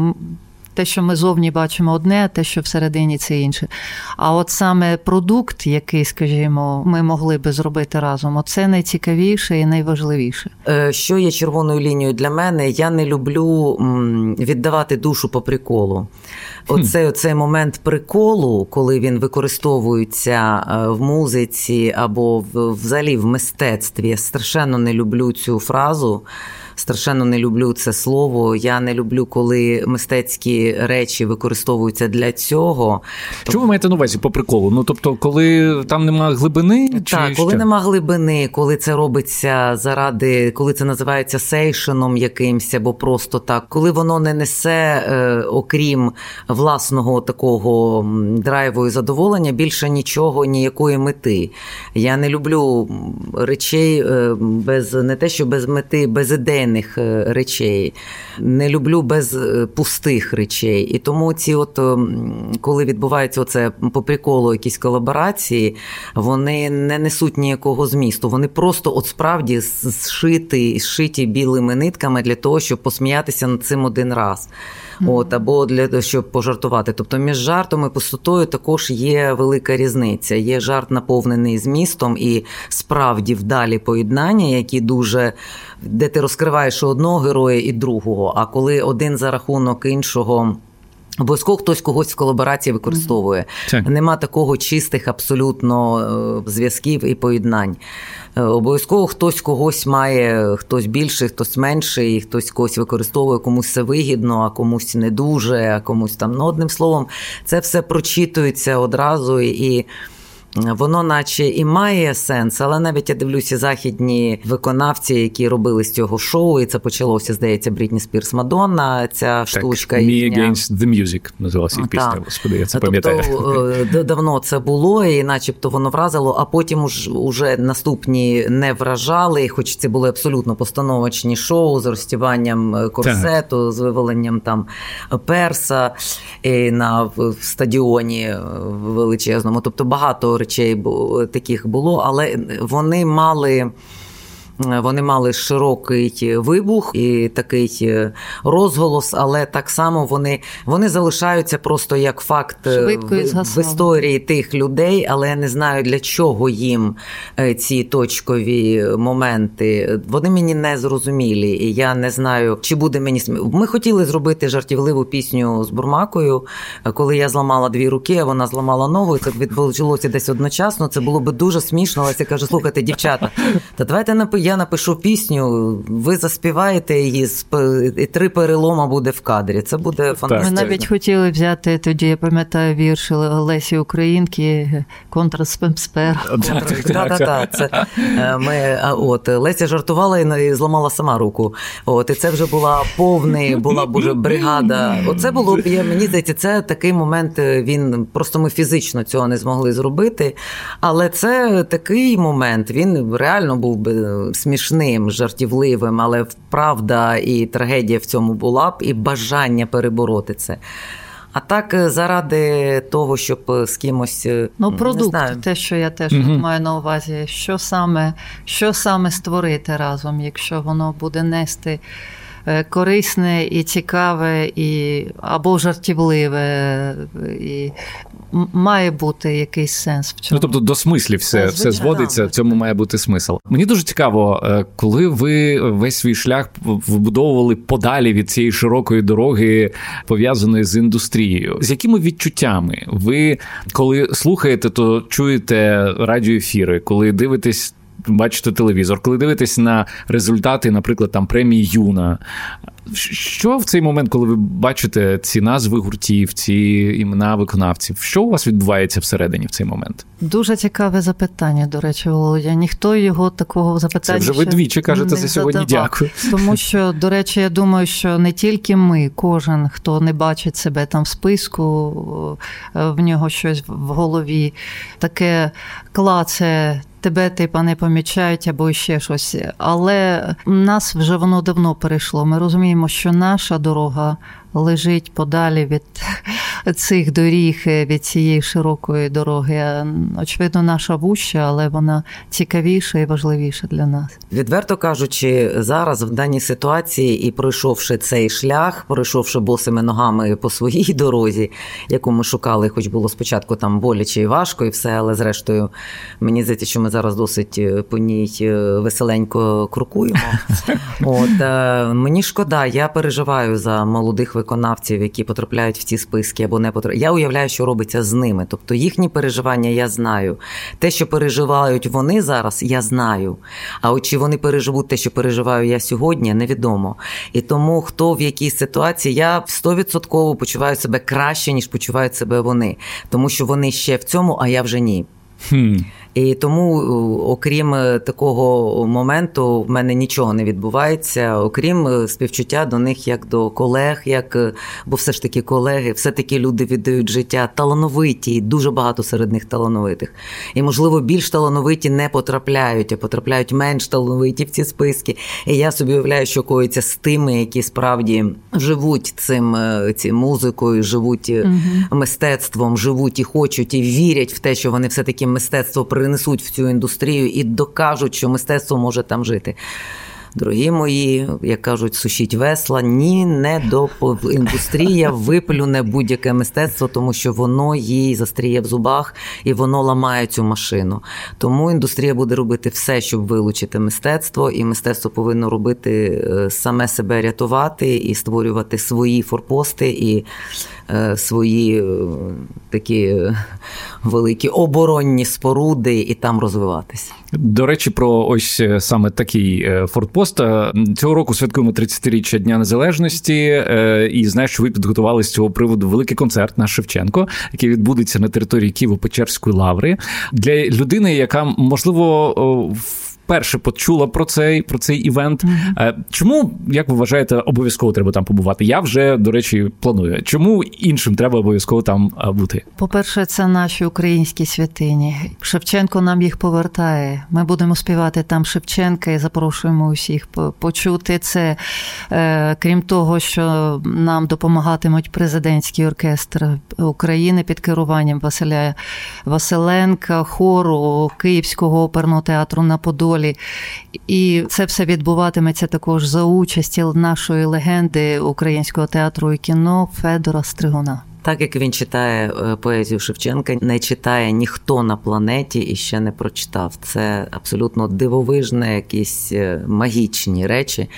те, що ми зовні бачимо одне, а те, що всередині це інше. А от саме продукт, який, скажімо, ми могли би зробити разом, оце найцікавіше і найважливіше. Е, що є червоною лінією для мене? Я не люблю віддавати душу по приколу. Оцей, оцей момент приколу, коли він використовується е, в музиці або взагалі в мистецтві. Я страшенно не люблю цю фразу страшенно не люблю це слово. Я не люблю, коли мистецькі речі використовуються для цього. Що ви маєте на увазі по приколу? Ну тобто, коли там немає глибини, так, коли що? нема глибини, коли це робиться заради, коли це називається сейшеном якимсь, або просто так, коли воно не несе, е, окрім власного такого драйву і задоволення, більше нічого, ніякої мети. Я не люблю речей е, без не те, що без мети, безідейних е, речей. Не люблю без е, пустих речей. І тому ці, от коли відбувається оце по приколу, якісь колаборації, вони не несуть ніякого змісту. Вони просто от справді зшиті, зшиті білими нитками для того, щоб посміятися над цим один раз. От, або для щоб пожартувати. Тобто між жартом і пустотою також є велика різниця. Є жарт наповнений змістом і справді вдалі поєднання, які дуже де ти розкриваєш одного героя і другого. А коли один за рахунок іншого. Обов'язково хтось когось в колаборації використовує. Так. Нема такого чистих абсолютно е, зв'язків і поєднань. Е, обов'язково хтось когось має, хтось більший, хтось менший, хтось когось використовує, комусь це вигідно, а комусь не дуже, а комусь там. Ну, одним словом, це все прочитується одразу і. Воно, наче і має сенс, але навіть я дивлюся західні виконавці, які робили з цього шоу, і це почалося, здається, Брітні Спірс Мадонна. Ця так, штучка Me Against the Music називалася їх пісня. Господи, я це тобто, пам'ятаю. Е, давно це було, і начебто воно вразило, а потім уж уже наступні не вражали, хоч це були абсолютно постановочні шоу з розтіванням е, корсету, так. з виваленням там перса і на стадіоні е, величезному. Тобто багато речей таких було, але вони мали. Вони мали широкий вибух і такий е, розголос, але так само вони вони залишаються просто як факт е, в, в історії тих людей, але я не знаю для чого їм е, ці точкові моменти. Вони мені не зрозумілі, і я не знаю, чи буде мені Ми хотіли зробити жартівливу пісню з Бурмакою, коли я зламала дві руки, а вона зламала нову. і Це відбулося десь одночасно. Це було би дуже смішно. Але я кажу, слухайте, дівчата, та давайте напи я напишу пісню, ви заспіваєте її, і три перелома буде в кадрі. Це буде фантастично. Ми навіть хотіли взяти тоді, я пам'ятаю, вірш Лесі Українки, контрспемспер. Ми от Леся жартувала і зламала сама руку. От і це вже була повний, була б бригада. Оце було б я мені здається, це такий момент. Він просто ми фізично цього не змогли зробити. Але це такий момент. Він реально був би смішним, жартівливим, але правда і трагедія в цьому була б, і бажання перебороти це. А так, е, заради того, щоб е, з кимось е, ну продукт, не знаю. те, що я теж угу. маю на увазі, що саме, що саме створити разом, якщо воно буде нести. Корисне і цікаве, і або жартівливе, і має бути якийсь сенс в цьому. Ну тобто до смислів все все зводиться. В цьому має бути смисл. Мені дуже цікаво, е, коли ви весь свій шлях вбудовували подалі від цієї широкої дороги, пов'язаної з індустрією. З якими відчуттями ви коли слухаєте, то чуєте радіоефіри, коли дивитесь бачите телевізор, коли дивитесь на результати, наприклад, там премії Юна. Що в цей момент, коли ви бачите ці назви гуртів, ці імена виконавців, що у вас відбувається всередині в цей момент? Дуже цікаве запитання, до речі, Володя. Ніхто його такого запитання. Це вже ви двічі кажете за сьогодні. Задавав. Дякую. Тому що, до речі, я думаю, що не тільки ми, кожен, хто не бачить себе там в списку, в нього щось в голові, таке клаце тебе типа не помічають або ще щось. Але нас вже воно давно перейшло. Ми розуміємо, що наша дорога лежить подалі від цих доріг, від цієї широкої дороги. Очевидно, наша вуща, але вона цікавіша і важливіша для нас. Відверто кажучи, зараз в даній ситуації і пройшовши цей шлях, пройшовши босими ногами по своїй дорозі, яку ми шукали, хоч було спочатку там боляче і важко, і все, але зрештою, мені здається, що ми зараз досить е, по ній е, веселенько крокуємо. От е, мені шкода, я переживаю за молодих виконавців, які потрапляють в ці списки або не потрапляють. Я уявляю, що робиться з ними. Тобто їхні переживання я знаю. Те, що переживають вони зараз, я знаю. А от чи вони переживуть те, що переживаю я сьогодні, невідомо. І тому хто в якій ситуації, я 100% почуваю себе краще, ніж почувають себе вони, тому що вони ще в цьому, а я вже ні. Хм. І тому, окрім е, такого моменту, в мене нічого не відбувається, окрім е, співчуття до них як до колег, як е, бо все ж таки колеги, все таки люди віддають життя, талановиті, дуже багато серед них талановитих. І, можливо, більш талановиті не потрапляють, а потрапляють менш талановиті в ці списки. І я собі уявляю, що коїться з тими, які справді живуть цим цим музикою, живуть угу. мистецтвом, живуть і хочуть, і вірять в те, що вони все таки мистецтво принесуть в цю індустрію і докажуть, що мистецтво може там жити. Дорогі мої, як кажуть, сушіть весла, ні, не до індустрія виплюне будь-яке мистецтво, тому що воно їй застріє в зубах і воно ламає цю машину. Тому індустрія буде робити все, щоб вилучити мистецтво, і мистецтво повинно робити е, саме себе рятувати і створювати свої форпости і свої е, такі е, великі оборонні споруди і там розвиватися. До речі, про ось саме такий фортпост. Цього року святкуємо 30-річчя Дня Незалежності, і знаю, що ви підготували з цього приводу великий концерт на Шевченко, який відбудеться на території Києво-Печерської лаври для людини, яка можливо в вперше почула про цей про цей івент. Mm-hmm. Чому, як ви вважаєте, обов'язково треба там побувати? Я вже, до речі, планую. Чому іншим треба обов'язково там бути? По-перше, це наші українські святині. Шевченко нам їх повертає. Ми будемо співати там Шевченка і запрошуємо усіх почути це. Е, крім того, що нам допомагатимуть президентський оркестр України під керуванням Василя Василенка, хору Київського оперного театру на Подолі школі. І це все відбуватиметься також за участі нашої легенди українського театру і кіно Федора Стригуна. Так як він читає е, поезію Шевченка, не читає ніхто на планеті і ще не прочитав. Це абсолютно дивовижне, якісь е, магічні речі.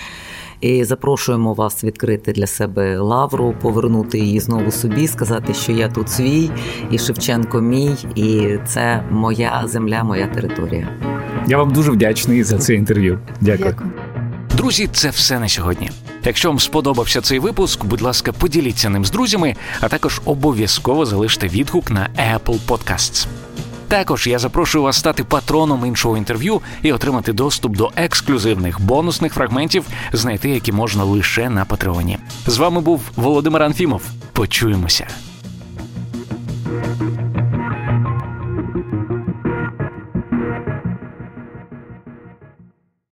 І запрошуємо вас відкрити для себе лавру, повернути її знову собі, сказати, що я тут свій, і Шевченко мій, і це моя земля, моя територія. Я вам дуже вдячний за це інтерв'ю. Дякую. Дякую. Друзі, це все на сьогодні. Якщо вам сподобався цей випуск, будь ласка, поділіться ним з друзями, а також обов'язково залиште відгук на Apple Podcasts. Також я запрошую вас стати патроном іншого інтерв'ю і отримати доступ до ексклюзивних бонусних фрагментів, знайти які можна лише на Патреоні. З вами був Володимир Анфімов. Почуємося.